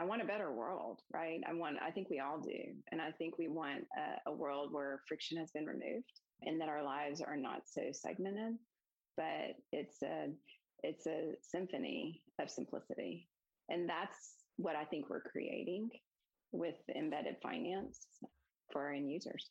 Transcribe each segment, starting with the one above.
I want a better world, right? I want, I think we all do. And I think we want a, a world where friction has been removed and that our lives are not so segmented, but it's a, it's a symphony of simplicity. And that's what I think we're creating with embedded finance for our end users.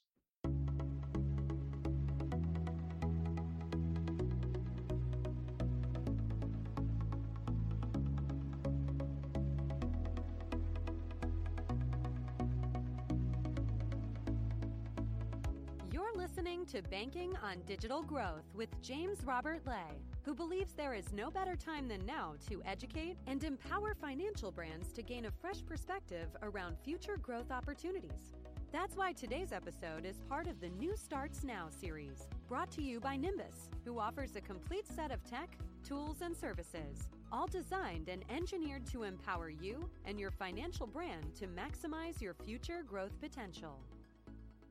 To Banking on Digital Growth with James Robert Lay, who believes there is no better time than now to educate and empower financial brands to gain a fresh perspective around future growth opportunities. That's why today's episode is part of the New Starts Now series, brought to you by Nymbus, who offers a complete set of tech, tools, and services, all designed and engineered to empower you and your financial brand to maximize your future growth potential.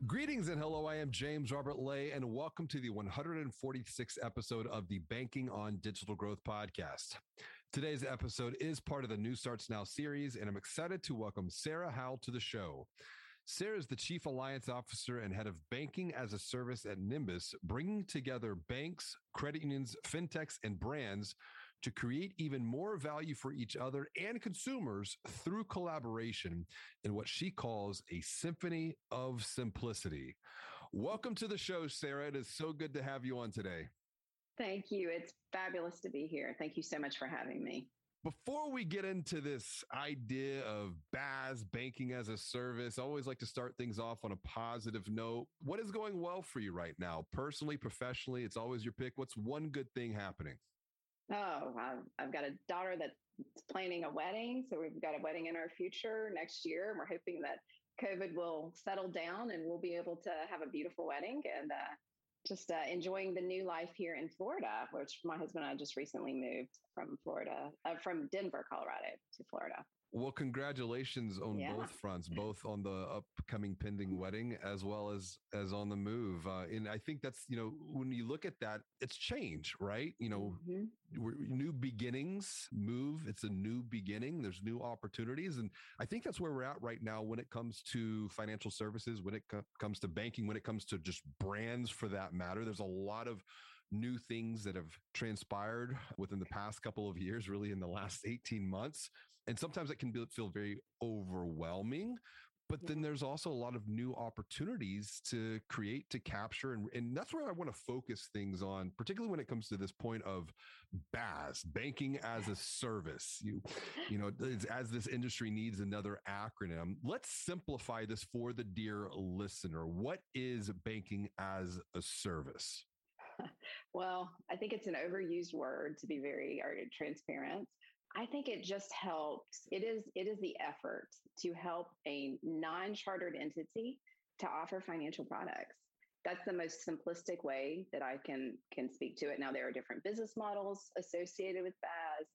Greetings and hello. I am James Robert Lay, and welcome to the 146th episode of the Banking on Digital Growth podcast. Today's episode is part of the New Starts Now series, and I'm excited to welcome Sarah Howell to the show. Sarah is the Chief Alliance Officer and Head of Banking as a Service at Nymbus, bringing together banks, credit unions, fintechs, and brands to create even more value for each other and consumers through collaboration in what she calls a symphony of simplicity. Welcome to the show, Sarah. It is so good to have you on today. Thank you. It's fabulous to be here. Thank you so much for having me. Before we get into this idea of BaaS, banking as a service, I always like to start things off on a positive note. What is going well for you right now, personally, professionally? It's always your pick. What's one good thing happening? Oh, I've got a daughter that's planning a wedding. So we've got a wedding in our future next year. And we're hoping that COVID will settle down and we'll be able to have a beautiful wedding. And uh, just uh, enjoying the new life here in Florida, which my husband and I just recently moved from Florida, uh, from Denver, Colorado to Florida. Well, congratulations on yeah. both fronts, both on the upcoming pending wedding as well as as on the move. Uh, and I think that's you know when you look at that, it's change, right? You know, mm-hmm. New beginnings, move. It's a new beginning. There's new opportunities, and I think that's where we're at right now when it comes to financial services, when it co- comes to banking, when it comes to just brands for that matter. There's a lot of new things that have transpired within the past couple of years, really in the last 18 months. And sometimes it can be, feel very overwhelming. But then there's also a lot of new opportunities to create, to capture. And, and that's where I want to focus things on, particularly when it comes to this point of BaaS, banking as a service. You, you know, as this industry needs another acronym, let's simplify this for the dear listener. What is banking as a service? well, I think it's an overused word to be very transparent. I think it just helps. It is it is the effort to help a non-chartered entity to offer financial products. That's the most simplistic way that I can can speak to it. Now there are different business models associated with BaaS,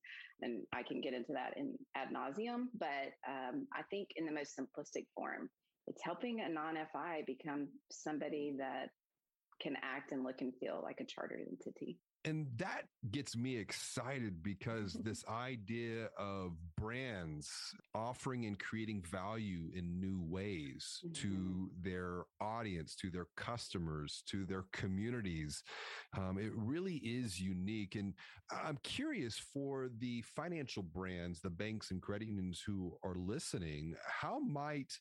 and I can get into that in ad nauseum. But um, I think in the most simplistic form, it's helping a non-FI become somebody that can act and look and feel like a chartered entity. And that gets me excited because this idea of brands offering and creating value in new ways mm-hmm. to their audience, to their customers, to their communities, um, it really is unique. And I'm curious for the financial brands, the banks and credit unions who are listening, how might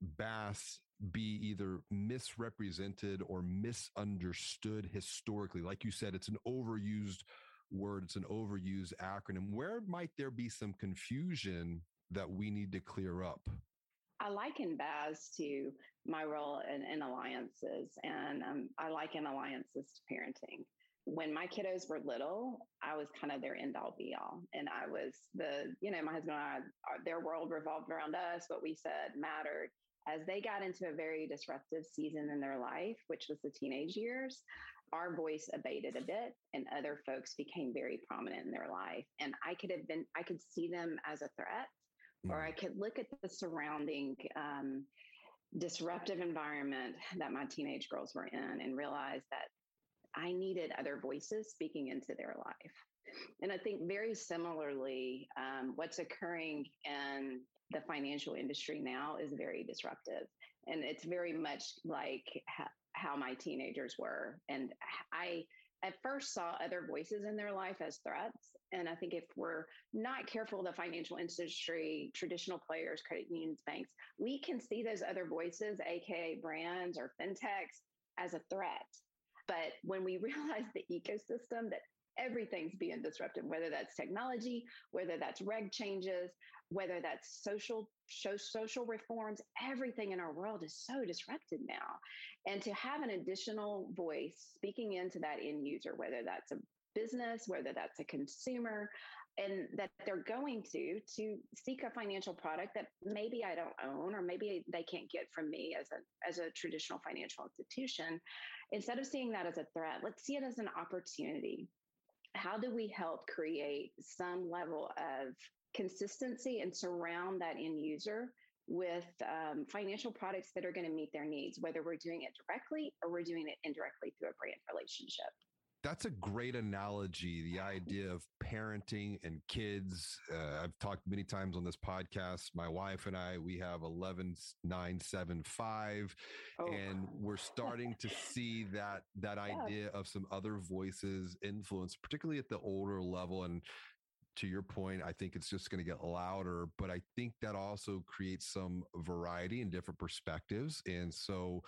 BaaS be either misrepresented or misunderstood historically. Like you said, it's an overused word, it's an overused acronym. Where might there be some confusion that we need to clear up? I liken BaaS to my role in, in alliances, and um, I liken alliances to parenting. When my kiddos were little, I was kind of their end all be all. And I was the, you know, my husband and I, their world revolved around us. What we said mattered as they got into a very disruptive season in their life, which was the teenage years, our voice abated a bit and other folks became very prominent in their life. And I could have been, I could see them as a threat, mm. or I could look at the surrounding um, disruptive environment that my teenage girls were in and realize that I needed other voices speaking into their life. And I think very similarly, um, what's occurring in the financial industry now is very disruptive. And it's very much like ha- how my teenagers were. And I, at first saw other voices in their life as threats. And I think if we're not careful, the financial industry, traditional players, credit unions, banks, we can see those other voices, AKA brands or fintechs, as a threat. But when we realize the ecosystem that everything's being disrupted, whether that's technology, whether that's reg changes, whether that's social social reforms, everything in our world is so disrupted now. And to have an additional voice speaking into that end user, whether that's a business, whether that's a consumer, and that they're going to to seek a financial product that maybe I don't own or maybe they can't get from me as a as a traditional financial institution instead of seeing that as a threat let's see it as an opportunity how do we help create some level of consistency and surround that end user with um, financial products that are going to meet their needs, whether we're doing it directly or we're doing it indirectly through a brand relationship. That's a great analogy. The idea of parenting and kids. Uh, I've talked many times on this podcast. My wife and I, we have 11, 9, 7, 5. Oh. And we're starting to see that, that yeah. idea of some other voices influence, particularly at the older level. And to your point, I think it's just going to get louder, but I think that also creates some variety and different perspectives. And so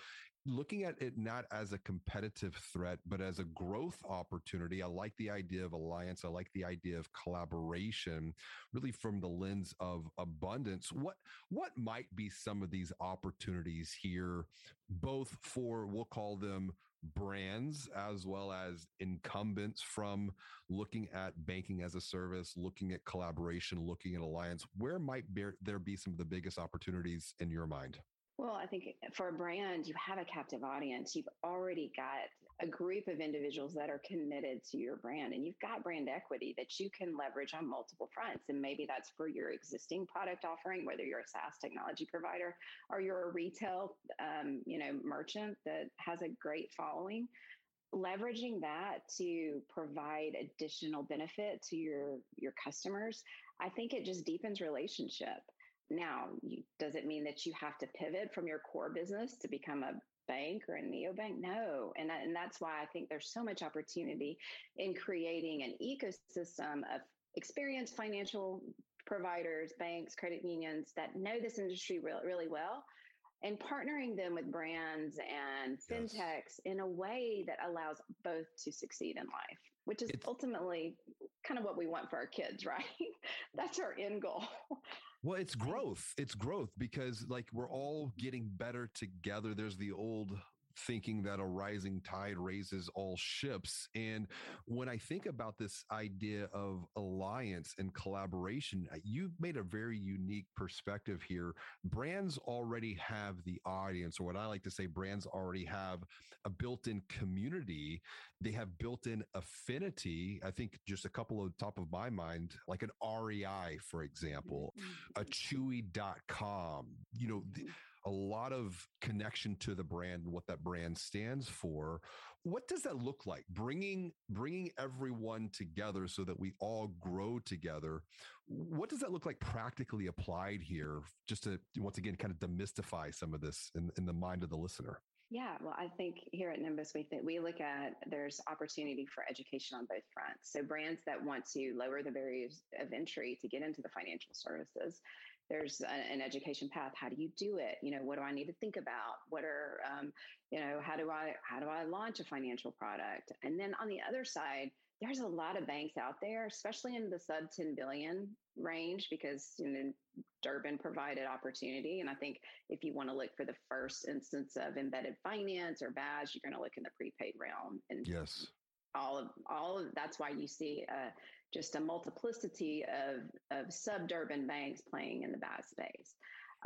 looking at it not as a competitive threat, but as a growth opportunity. I like the idea of alliance. I like the idea of collaboration, really from the lens of abundance. What what might be some of these opportunities here, both for we'll call them brands as well as incumbents from looking at banking as a service, looking at collaboration, looking at alliance? Where might there be some of the biggest opportunities in your mind? Well, I think for a brand, you have a captive audience. You've already got a group of individuals that are committed to your brand, and you've got brand equity that you can leverage on multiple fronts. And maybe that's for your existing product offering, whether you're a SaaS technology provider or you're a retail, um, you know, merchant that has a great following. Leveraging that to provide additional benefit to your your customers, I think it just deepens relationship. Now, you, does it mean that you have to pivot from your core business to become a bank or a neobank? No. And, that, and that's why I think there's so much opportunity in creating an ecosystem of experienced financial providers, banks, credit unions that know this industry really, really well and partnering them with brands and fintechs yes. in a way that allows both to succeed in life, which is it's, ultimately kind of what we want for our kids, right? That's our end goal. Well, it's growth. It's growth because like we're all getting better together. There's the old thinking that a rising tide raises all ships. And when I think about this idea of alliance and collaboration, uh, you made a very unique perspective here. Brands already have the audience, or what I like to say, brands already have a built in community. They have built in affinity. I think just a couple of top of my mind, like an REI, for example, a mm-hmm. chewy.com, you know, mm-hmm a lot of connection to the brand and what that brand stands for. What does that look like? Bringing bringing everyone together so that we all grow together what does that look like practically applied here? Just to once again kind of demystify some of this in, in the mind of the listener. Yeah, well, I think here at Nymbus, we think we look at there's opportunity for education on both fronts. So brands that want to lower the barriers of entry to get into the financial services, there's a, an education path. How do you do it? You know, what do I need to think about? What are, um, you know, how do I how do I launch a financial product? And then on the other side, there's a lot of banks out there, especially in the sub 10 billion range, because you know Durbin provided opportunity. And I think if you want to look for the first instance of embedded finance or BaaS, you're going to look in the prepaid realm. And yes, all of all of that's why you see uh, just a multiplicity of of sub Durbin banks playing in the BaaS space.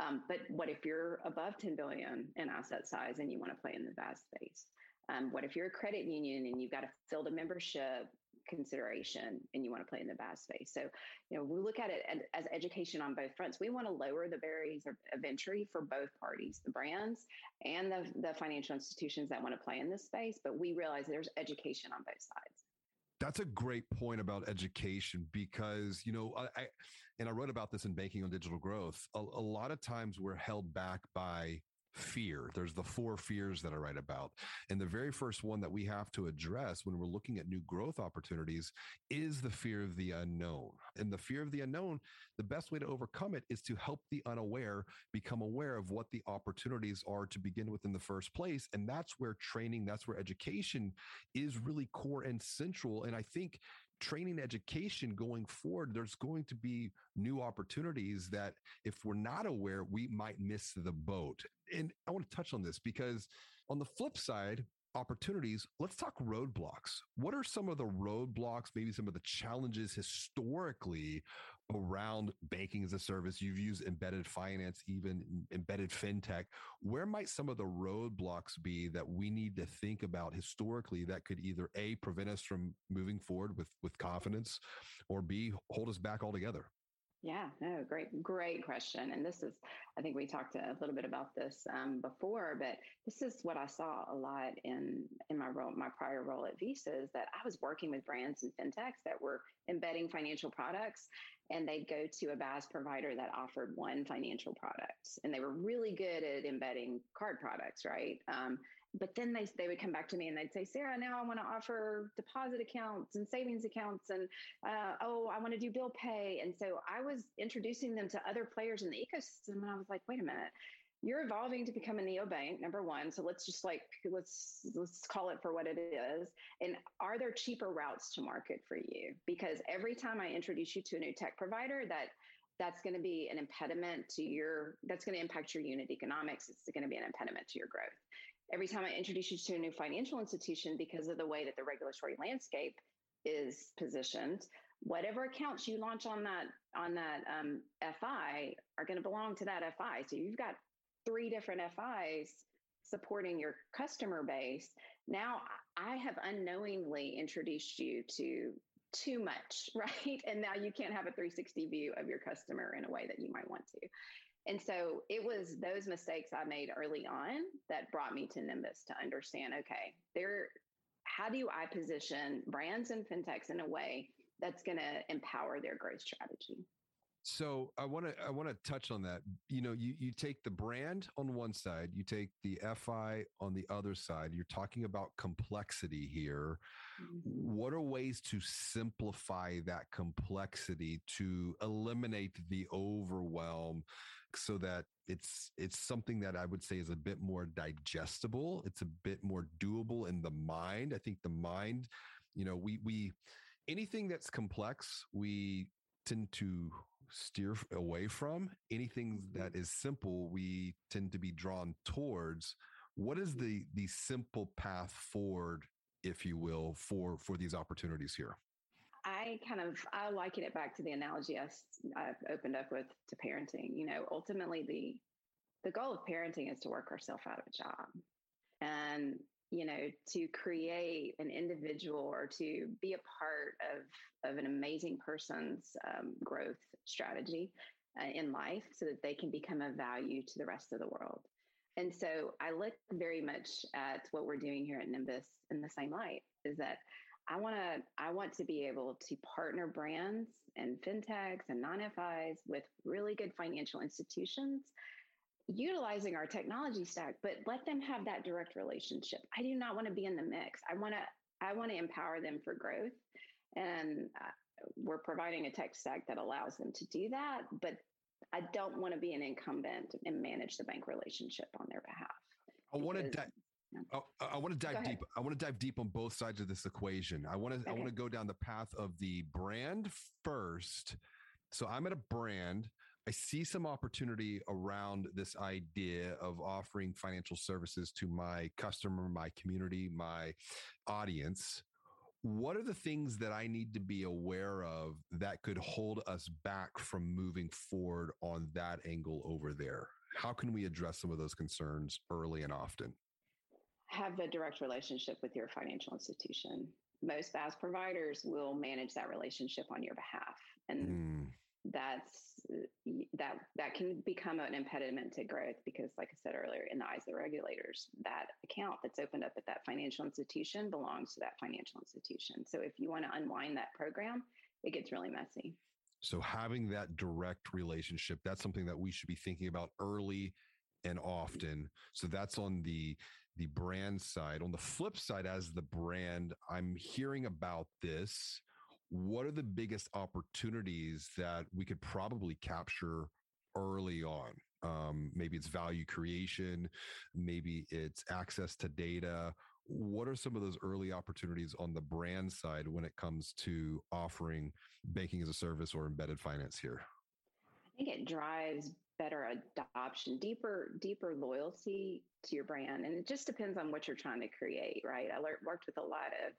Um, but what if you're above 10 billion in asset size and you want to play in the BaaS space? Um, what if you're a credit union and you've got to fill the membership consideration and you want to play in the BaaS space. So, you know, we look at it as education on both fronts. We want to lower the barriers of entry for both parties, the brands and the, the financial institutions that want to play in this space. But we realize there's education on both sides. That's a great point about education because, you know, I, and I wrote about this in Banking on Digital Growth, a, a lot of times we're held back by fear. There's the four fears that I write about. And the very first one that we have to address when we're looking at new growth opportunities is the fear of the unknown. And the fear of the unknown, the best way to overcome it is to help the unaware become aware of what the opportunities are to begin with in the first place. And that's where training, that's where education is really core and central. And I think training education going forward, there's going to be new opportunities that if we're not aware, we might miss the boat. And I want to touch on this because on the flip side, opportunities, let's talk roadblocks. What are some of the roadblocks, maybe some of the challenges historically around banking as a service? You've used embedded finance, even embedded fintech. Where might some of the roadblocks be that we need to think about historically that could either A, prevent us from moving forward with, with confidence, or B, hold us back altogether? Yeah, no, great, great question. And this is, I think we talked a little bit about this um, before, but this is what I saw a lot in in my role, my prior role at Visa, is that I was working with brands and fintechs that were embedding financial products, and they'd go to a BaaS provider that offered one financial product, and they were really good at embedding card products, right? Um, but then they they would come back to me and they'd say, Sarah, now I want to offer deposit accounts and savings accounts, and uh, oh, I want to do bill pay. And so I was introducing them to other players in the ecosystem, and I was like, wait a minute, you're evolving to become a neobank, number one. So let's just like let's let's call it for what it is. And are there cheaper routes to market for you? Because every time I introduce you to a new tech provider, that that's going to be an impediment to your that's going to impact your unit economics it's going to be an impediment to your growth every time I introduce you to a new financial institution, because of the way that the regulatory landscape is positioned, whatever accounts you launch on that on that um, FI are going to belong to that FI. So you've got three different FIs supporting your customer base. Now I have unknowingly introduced you to too much, right? And now you can't have a 360 view of your customer in a way that you might want to. And so it was those mistakes I made early on that brought me to Nymbus to understand okay, there how do I position brands and fintechs in a way that's going to empower their growth strategy? So I want to I want to touch on that. You know, you you take the brand on one side, you take the FI on the other side. You're talking about complexity here. Mm-hmm. What are ways to simplify that complexity to eliminate the overwhelm so that it's it's something that I would say is a bit more digestible. It's a bit more doable in the mind. I think the mind, you know, we we anything that's complex, we tend to steer away from. Anything that mm-hmm. simple, we tend to be drawn towards. What is the the simple path forward, if you will, for for these opportunities here? I kind of I liken it back to the analogy I, I've opened up with to parenting. You know, ultimately the the goal of parenting is to work ourselves out of a job, and you know to create an individual or to be a part of of an amazing person's um, growth strategy uh, in life, so that they can become a value to the rest of the world. And so I look very much at what we're doing here at Nymbus in the same light. Is that I want to I want to be able to partner brands and fintechs and non-FIs with really good financial institutions utilizing our technology stack but let them have that direct relationship. I do not want to be in the mix. I want to I want to empower them for growth and uh, we're providing a tech stack that allows them to do that but I don't want to be an incumbent and manage the bank relationship on their behalf. I want to di- Oh, I, I want to dive deep. I want to dive deep on both sides of this equation. I want to okay. I want to go down the path of the brand first. So I'm at a brand. I see some opportunity around this idea of offering financial services to my customer, my community, my audience. What are the things that I need to be aware of that could hold us back from moving forward on that angle over there? How can we address some of those concerns early and often? have a direct relationship with your financial institution. Most BaaS providers will manage that relationship on your behalf. And mm. That's that that can become an impediment to growth because like I said earlier, in the eyes of the regulators, that account that's opened up at that financial institution belongs to that financial institution. So if you want to unwind that program, it gets really messy. So having that direct relationship, that's something that we should be thinking about early and often. So that's on the the brand side. On the flip side, as the brand, I'm hearing about this. What are the biggest opportunities that we could probably capture early on? Um, maybe it's value creation, maybe it's access to data. What are some of those early opportunities on the brand side when it comes to offering banking as a service or embedded finance here? I think it drives better adoption, deeper, deeper loyalty to your brand. And it just depends on what you're trying to create, right? I worked with a lot of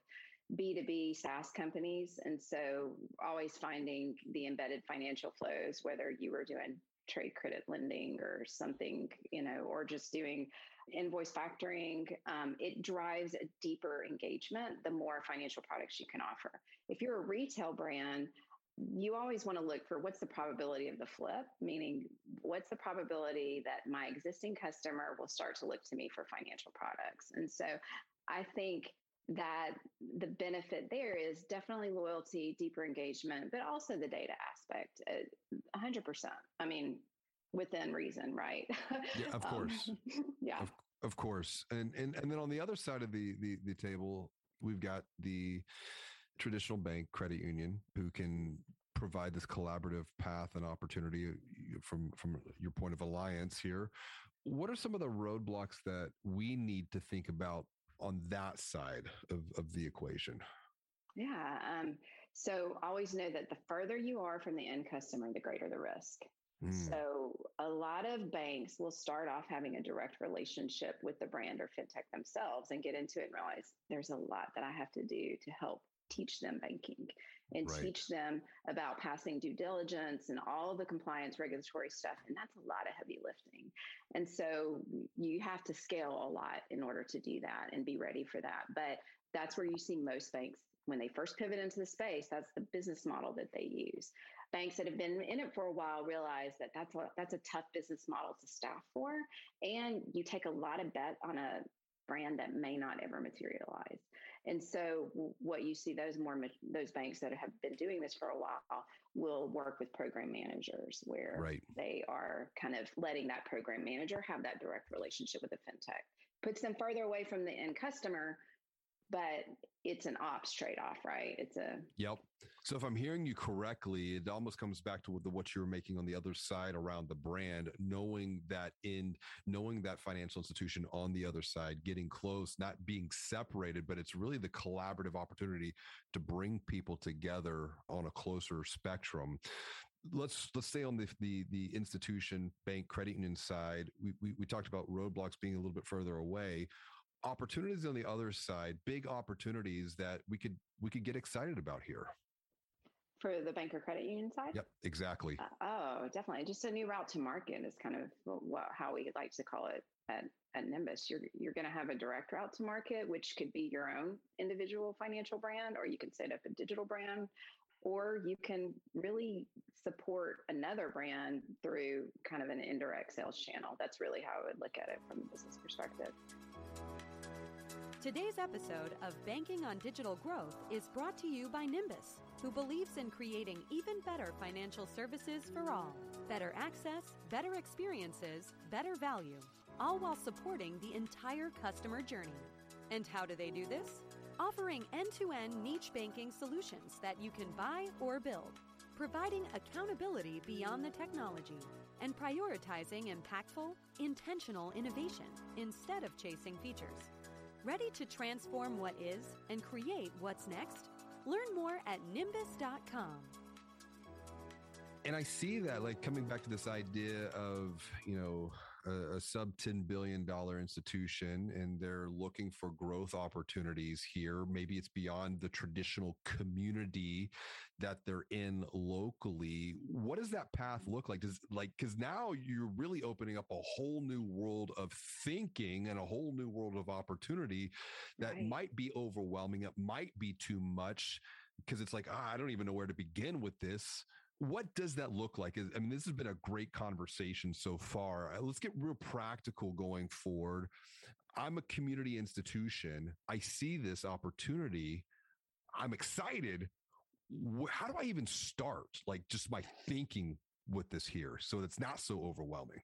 B2B SaaS companies. And so always finding the embedded financial flows, whether you were doing trade credit lending or something, you know, or just doing invoice factoring, um, it drives a deeper engagement the more financial products you can offer. If you're a retail brand, you always want to look for what's the probability of the flip, meaning what's the probability that my existing customer will start to look to me for financial products. And so I think that the benefit there is definitely loyalty, deeper engagement, but also the data aspect. Uh, 100%. I mean, within reason, right? Yeah, of um, course. um, yeah. Of, of, course. And, and and then on the other side of the, the the table, we've got the traditional bank credit union who can provide this collaborative path and opportunity uh, from from your point of alliance here what are some of the roadblocks that we need to think about on that side of, of the equation yeah um, so always know that the further you are from the end customer the greater the risk mm. so a lot of banks will start off having a direct relationship with the brand or fintech themselves and get into it and realize there's a lot that i have to do to help teach them banking and right. teach them about passing due diligence and all the compliance regulatory stuff. And that's a lot of heavy lifting. And so you have to scale a lot in order to do that and be ready for that. But that's where you see most banks when they first pivot into the space, that's the business model that they use. Banks that have been in it for a while realize that that's a, that's a tough business model to staff for. And you take a lot of bet on a brand that may not ever materialize. And so what you see those more those banks that have been doing this for a while will work with program managers where right. they are kind of letting that program manager have that direct relationship with the fintech. Puts them further away from the end customer, but it's an ops trade off, right? It's a Yep. So if I'm hearing you correctly, it almost comes back to what you were making on the other side around the brand, knowing that in knowing that financial institution on the other side, getting close, not being separated, but it's really the collaborative opportunity to bring people together on a closer spectrum let's let's stay on the the the institution bank credit union side we, we we talked about roadblocks being a little bit further away opportunities on the other side, big opportunities that we could we could get excited about here. For the banker credit union side? Yep, exactly. Uh, oh, definitely. Just a new route to market is kind of what, how we like to call it at, at Nymbus. You're you're going to have a direct route to market, which could be your own individual financial brand, or you can set up a digital brand, or you can really support another brand through kind of an indirect sales channel. That's really how I would look at it from a business perspective. Today's episode of Banking on Digital Growth is brought to you by Nymbus, who believes in creating even better financial services for all. Better access, better experiences, better value, all while supporting the entire customer journey. And how do they do this? Offering end to end niche banking solutions that you can buy or build, providing accountability beyond the technology, and prioritizing impactful, intentional innovation instead of chasing features. Ready to transform what is and create what's next? Learn more at nymbus.com. And I see that like coming back to this idea of, you know, a, a sub $10 billion institution and they're looking for growth opportunities here. Maybe it's beyond the traditional community that they're in locally. What does that path look like? Does like, cause now you're really opening up a whole new world of thinking and a whole new world of opportunity that right. might be overwhelming. It might be too much because it's like, ah, I don't even know where to begin with this what does that look like? I mean, this has been a great conversation so far. Uh, let's get real practical going forward. I'm a community institution. I see this opportunity. I'm excited. how do I even start? Like just my thinking with this here, so it's not so overwhelming.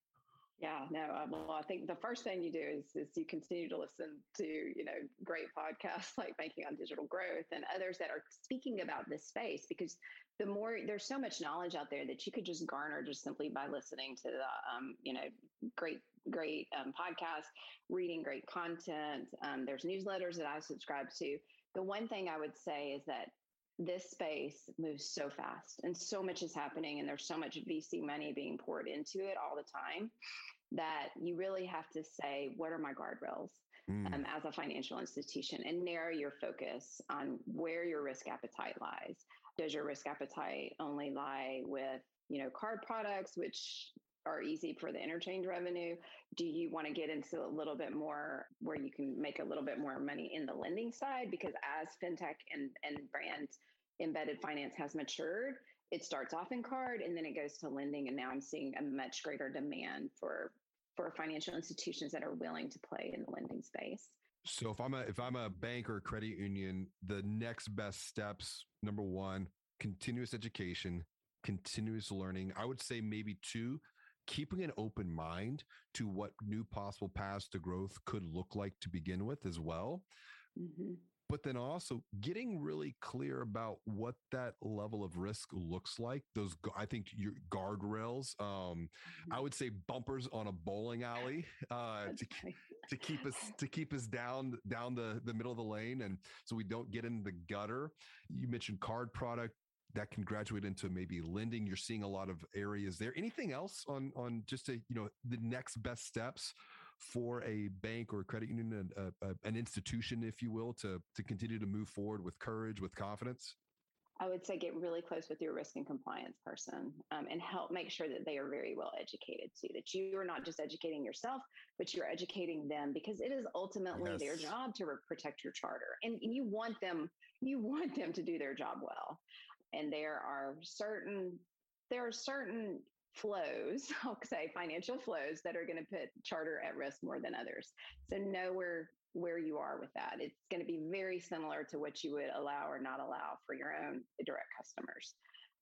Yeah, no. Uh, well, I think the first thing you do is is you continue to listen to you know great podcasts like Banking on Digital Growth and others that are speaking about this space because the more there's so much knowledge out there that you could just garner just simply by listening to the um, you know great great um, podcasts, reading great content. Um, there's newsletters that I subscribe to. The one thing I would say is that this space moves so fast and so much is happening and there's so much VC money being poured into it all the time that you really have to say, what are my guardrails mm. um, as a financial institution and narrow your focus on where your risk appetite lies. Does your risk appetite only lie with, you know, card products, which are easy for the interchange revenue? Do you want to get into a little bit more where you can make a little bit more money in the lending side? Because as fintech and, and brand embedded finance has matured, it starts off in card and then it goes to lending. And now I'm seeing a much greater demand for for financial institutions that are willing to play in the lending space. So if I'm a if I'm a bank or a credit union, the next best steps, number one, continuous education, continuous learning. I would say maybe two, keeping an open mind to what new possible paths to growth could look like to begin with as well. Mm-hmm. But then also getting really clear about what that level of risk looks like. Those, I think, your guardrails. Um, mm-hmm. I would say bumpers on a bowling alley uh, to, to keep us to keep us down down the the middle of the lane, and so we don't get in the gutter. You mentioned card product that can graduate into maybe lending you're seeing a lot of areas there anything else on on just a you know the next best steps for a bank or a credit union a, a, an institution if you will to to continue to move forward with courage with confidence I would say get really close with your risk and compliance person um, and help make sure that they are very well educated too. That you are not just educating yourself, but you're educating them because it is ultimately yes. their job to re- protect your charter, and you want them you want them to do their job well and there are certain there are certain flows i'll say financial flows that are going to put charter at risk more than others. So know where where you are with that. It's going to be very similar to what you would allow or not allow for your own direct customers.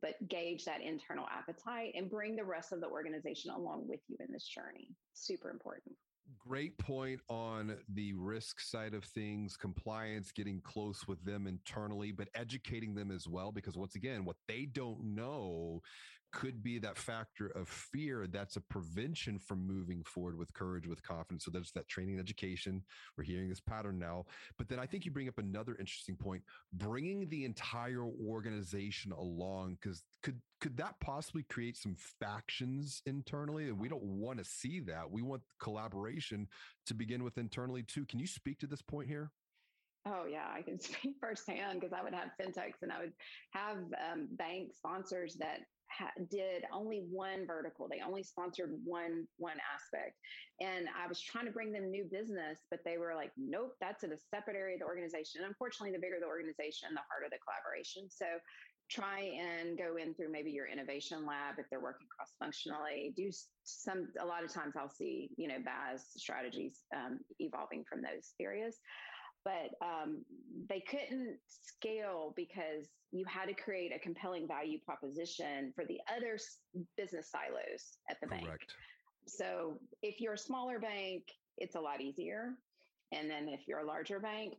But gauge that internal appetite and bring the rest of the organization along with you in this journey. Super important Great point on the risk side of things, compliance, getting close with them internally, but educating them as well. Because once again, what they don't know could be that factor of fear that's a prevention from moving forward with courage with confidence. So there's that training education. We're hearing this pattern now. But then i think you bring up another interesting point bringing the entire organization along because could could that possibly create some factions internally? And we don't want to see that. We want collaboration to begin with internally too. Can you speak to this point here? Oh yeah, I can speak firsthand because I would have fintechs and I would have um, bank sponsors that ha- did only one vertical. They only sponsored one one aspect, and I was trying to bring them new business, but they were like, "Nope, that's in a separate area of the organization." And unfortunately, the bigger the organization, the harder the collaboration. So try and go in through maybe your innovation lab if they're working cross functionally do some a lot of times i'll see you know BaaS strategies um, evolving from those areas but um, they couldn't scale because you had to create a compelling value proposition for the other business silos at the Correct. bank. So if you're a smaller bank, it's a lot easier. And then if you're a larger bank,